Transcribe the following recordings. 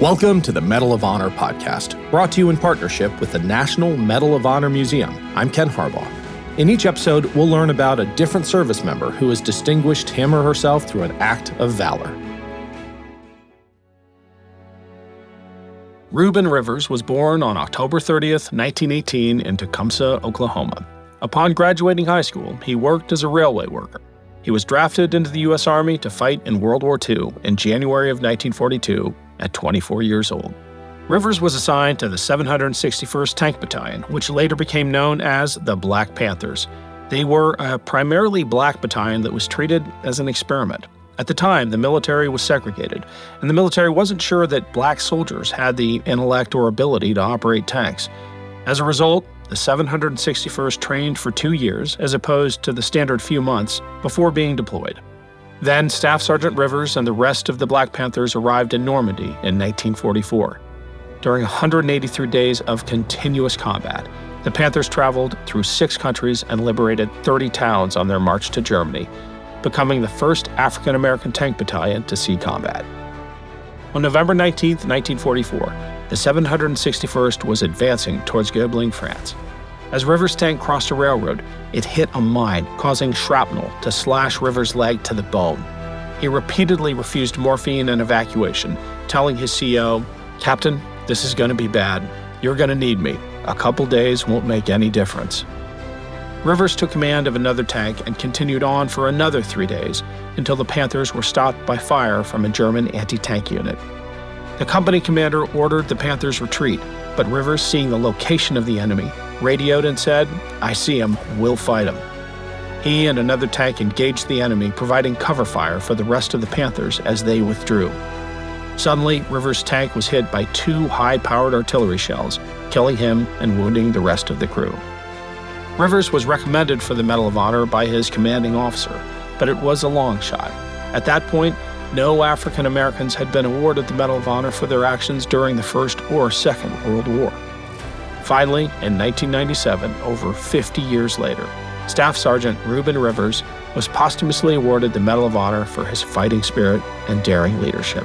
Welcome to the Medal of Honor podcast, brought to you in partnership with the National Medal of Honor Museum. I'm Ken Harbaugh. In each episode, we'll learn about a different service member who has distinguished him or herself through an act of valor. Ruben Rivers was born on October 30th, 1918, in Tecumseh, Oklahoma. Upon graduating high school, he worked as a railway worker. He was drafted into the U.S. Army to fight in World War II in January of 1942 at 24 years old. Rivers was assigned to the 761st Tank Battalion, which later became known as the Black Panthers. They were a primarily black battalion that was treated as an experiment. At the time, the military was segregated, and the military wasn't sure that black soldiers had the intellect or ability to operate tanks. As a result, the 761st trained for two years, as opposed to the standard few months, before being deployed. Then, Staff Sergeant Rivers and the rest of the Black Panthers arrived in Normandy in 1944. During 183 days of continuous combat, the Panthers traveled through six countries and liberated 30 towns on their march to Germany, becoming the first African American tank battalion to see combat. On November 19, 1944, the 761st was advancing towards Geubling, France. As Rivers' tank crossed a railroad, it hit a mine, causing shrapnel to slash Rivers' leg to the bone. He repeatedly refused morphine and evacuation, telling his CO, Captain, this is going to be bad. You're going to need me. A couple days won't make any difference. Rivers took command of another tank and continued on for another three days until the Panthers were stopped by fire from a German anti tank unit. The company commander ordered the Panthers' retreat, but Rivers, seeing the location of the enemy, radioed and said, I see him, we'll fight him. He and another tank engaged the enemy, providing cover fire for the rest of the Panthers as they withdrew. Suddenly, Rivers' tank was hit by two high powered artillery shells, killing him and wounding the rest of the crew. Rivers was recommended for the Medal of Honor by his commanding officer, but it was a long shot. At that point, no African Americans had been awarded the Medal of Honor for their actions during the First or Second World War. Finally, in 1997, over 50 years later, Staff Sergeant Ruben Rivers was posthumously awarded the Medal of Honor for his fighting spirit and daring leadership.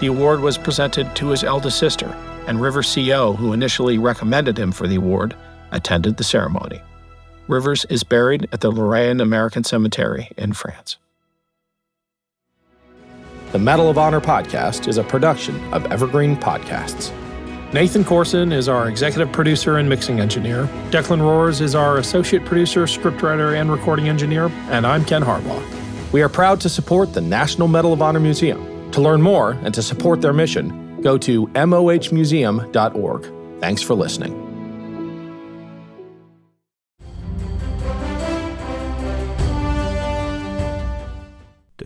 The award was presented to his eldest sister, and Rivers' CO, who initially recommended him for the award, attended the ceremony. Rivers is buried at the Lorraine American Cemetery in France. The Medal of Honor podcast is a production of Evergreen Podcasts. Nathan Corson is our executive producer and mixing engineer. Declan Roars is our associate producer, scriptwriter, and recording engineer. And I'm Ken Harbaugh. We are proud to support the National Medal of Honor Museum. To learn more and to support their mission, go to mohmuseum.org. Thanks for listening.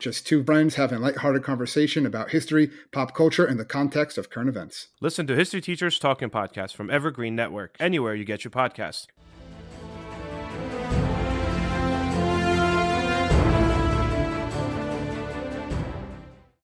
Just two friends having a lighthearted conversation about history, pop culture, and the context of current events. Listen to History Teachers Talking Podcast from Evergreen Network, anywhere you get your podcast.